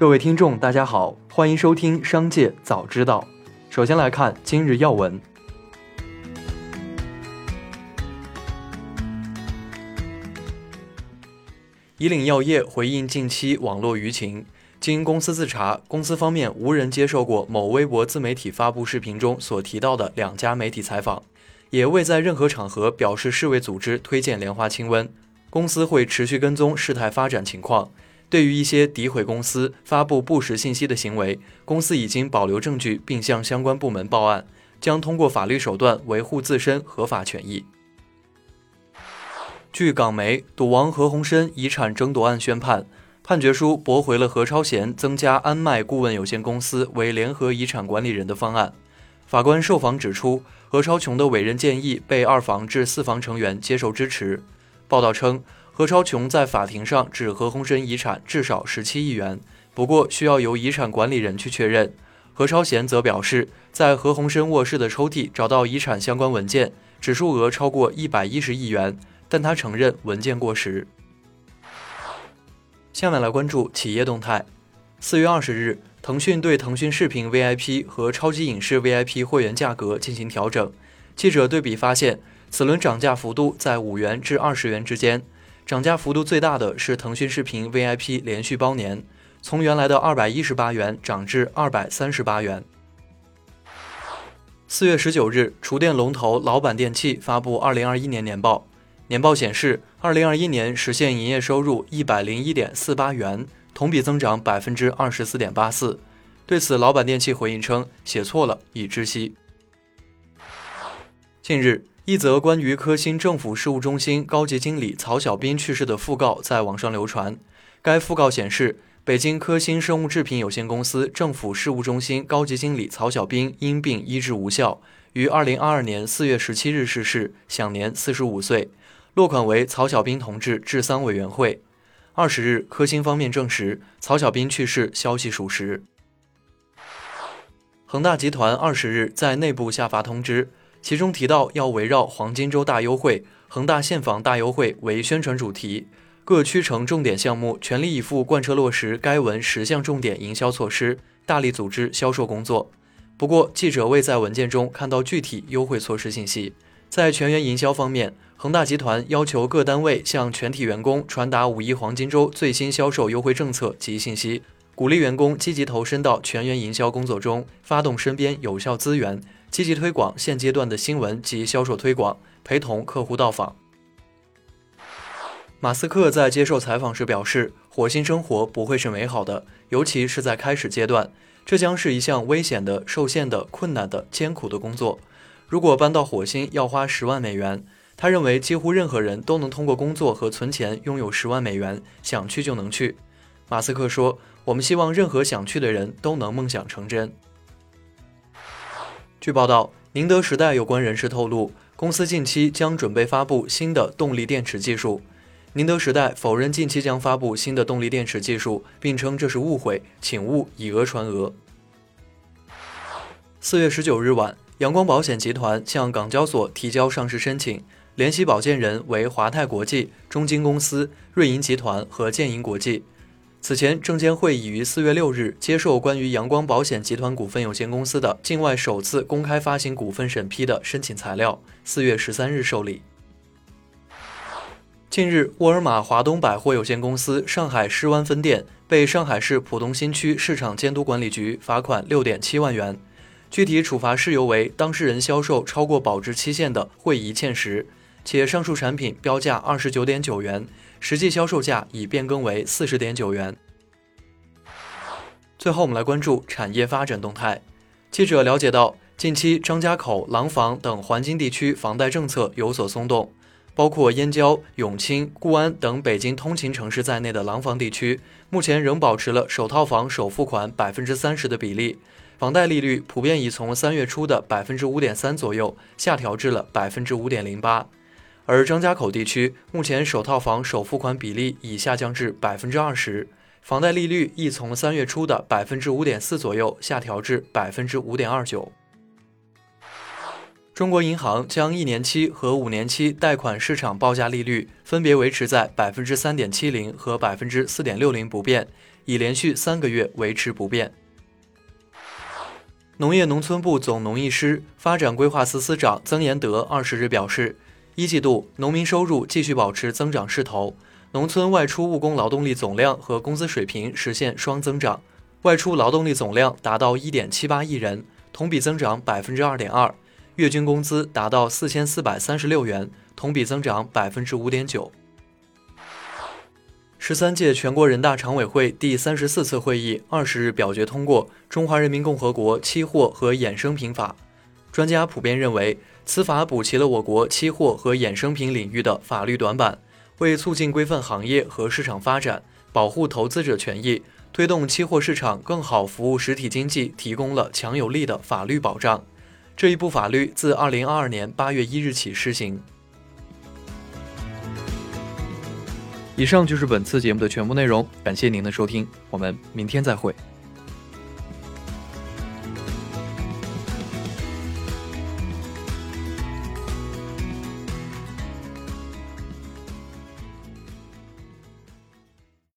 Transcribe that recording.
各位听众，大家好，欢迎收听《商界早知道》。首先来看今日要闻。以岭药业回应近期网络舆情，经公司自查，公司方面无人接受过某微博自媒体发布视频中所提到的两家媒体采访，也未在任何场合表示世卫组织推荐莲花清瘟。公司会持续跟踪事态发展情况。对于一些诋毁公司、发布不实信息的行为，公司已经保留证据，并向相关部门报案，将通过法律手段维护自身合法权益。据港媒，赌王何鸿燊遗产争夺案宣判，判决书驳回了何超贤增加安迈顾问有限公司为联合遗产管理人的方案。法官受访指出，何超琼的委任建议被二房至四房成员接受支持。报道称。何超琼在法庭上指何鸿燊遗产至少十七亿元，不过需要由遗产管理人去确认。何超贤则表示，在何鸿燊卧室的抽屉找到遗产相关文件，指数额超过一百一十亿元，但他承认文件过时。下面来关注企业动态。四月二十日，腾讯对腾讯视频 VIP 和超级影视 VIP 会员价格进行调整。记者对比发现，此轮涨价幅度在五元至二十元之间。涨价幅度最大的是腾讯视频 VIP 连续包年，从原来的二百一十八元涨至二百三十八元。四月十九日，厨电龙头老板电器发布二零二一年年报，年报显示，二零二一年实现营业收入一百零一点四八元，同比增长百分之二十四点八四。对此，老板电器回应称，写错了，已知悉。近日。一则关于科兴政府事务中心高级经理曹小斌去世的讣告在网上流传。该讣告显示，北京科兴生物制品有限公司政府事务中心高级经理曹小斌因病医治无效，于二零二二年四月十七日逝世，享年四十五岁。落款为曹小斌同志治丧委员会。二十日，科兴方面证实曹小斌去世消息属实。恒大集团二十日在内部下发通知。其中提到，要围绕黄金周大优惠、恒大现房大优惠为宣传主题，各区城重点项目全力以赴贯彻落实该文十项重点营销措施，大力组织销售工作。不过，记者未在文件中看到具体优惠措施信息。在全员营销方面，恒大集团要求各单位向全体员工传达五一黄金周最新销售优惠政策及信息，鼓励员工积极投身到全员营销工作中，发动身边有效资源。积极推广现阶段的新闻及销售推广，陪同客户到访。马斯克在接受采访时表示，火星生活不会是美好的，尤其是在开始阶段，这将是一项危险的、受限的、困难的、艰苦的工作。如果搬到火星要花十万美元，他认为几乎任何人都能通过工作和存钱拥有十万美元，想去就能去。马斯克说：“我们希望任何想去的人都能梦想成真。”据报道，宁德时代有关人士透露，公司近期将准备发布新的动力电池技术。宁德时代否认近期将发布新的动力电池技术，并称这是误会，请勿以讹传讹。四月十九日晚，阳光保险集团向港交所提交上市申请，联席保荐人为华泰国际、中金公司、瑞银集团和建银国际。此前，证监会已于四月六日接受关于阳光保险集团股份有限公司的境外首次公开发行股份审批的申请材料，四月十三日受理。近日，沃尔玛华东百货有限公司上海狮湾分店被上海市浦东新区市场监督管理局罚款六点七万元，具体处罚事由为当事人销售超过保质期限的会议欠时，且上述产品标价二十九点九元。实际销售价已变更为四十点九元。最后，我们来关注产业发展动态。记者了解到，近期张家口、廊坊等环京地区房贷政策有所松动，包括燕郊、永清、固安等北京通勤城市在内的廊坊地区，目前仍保持了首套房首付款百分之三十的比例，房贷利率普遍已从三月初的百分之五点三左右下调至了百分之五点零八。而张家口地区目前首套房首付款比例已下降至百分之二十，房贷利率亦从三月初的百分之五点四左右下调至百分之五点二九。中国银行将一年期和五年期贷款市场报价利率分别维持在百分之三点七零和百分之四点六零不变，已连续三个月维持不变。农业农村部总农艺师、发展规划司司长曾延德二十日表示，一季度农民收入继续保持增长势头，农村外出务工劳动力总量和工资水平实现双增长，外出劳动力总量达到一点七八亿人，同比增长百分之二点二，月均工资达到四千四百三十六元，同比增长百分之五点九。十三届全国人大常委会第三十四次会议二十日表决通过《中华人民共和国期货和衍生品法》。专家普遍认为，此法补齐了我国期货和衍生品领域的法律短板，为促进规范行业和市场发展、保护投资者权益、推动期货市场更好服务实体经济提供了强有力的法律保障。这一部法律自二零二二年八月一日起施行。以上就是本次节目的全部内容，感谢您的收听，我们明天再会。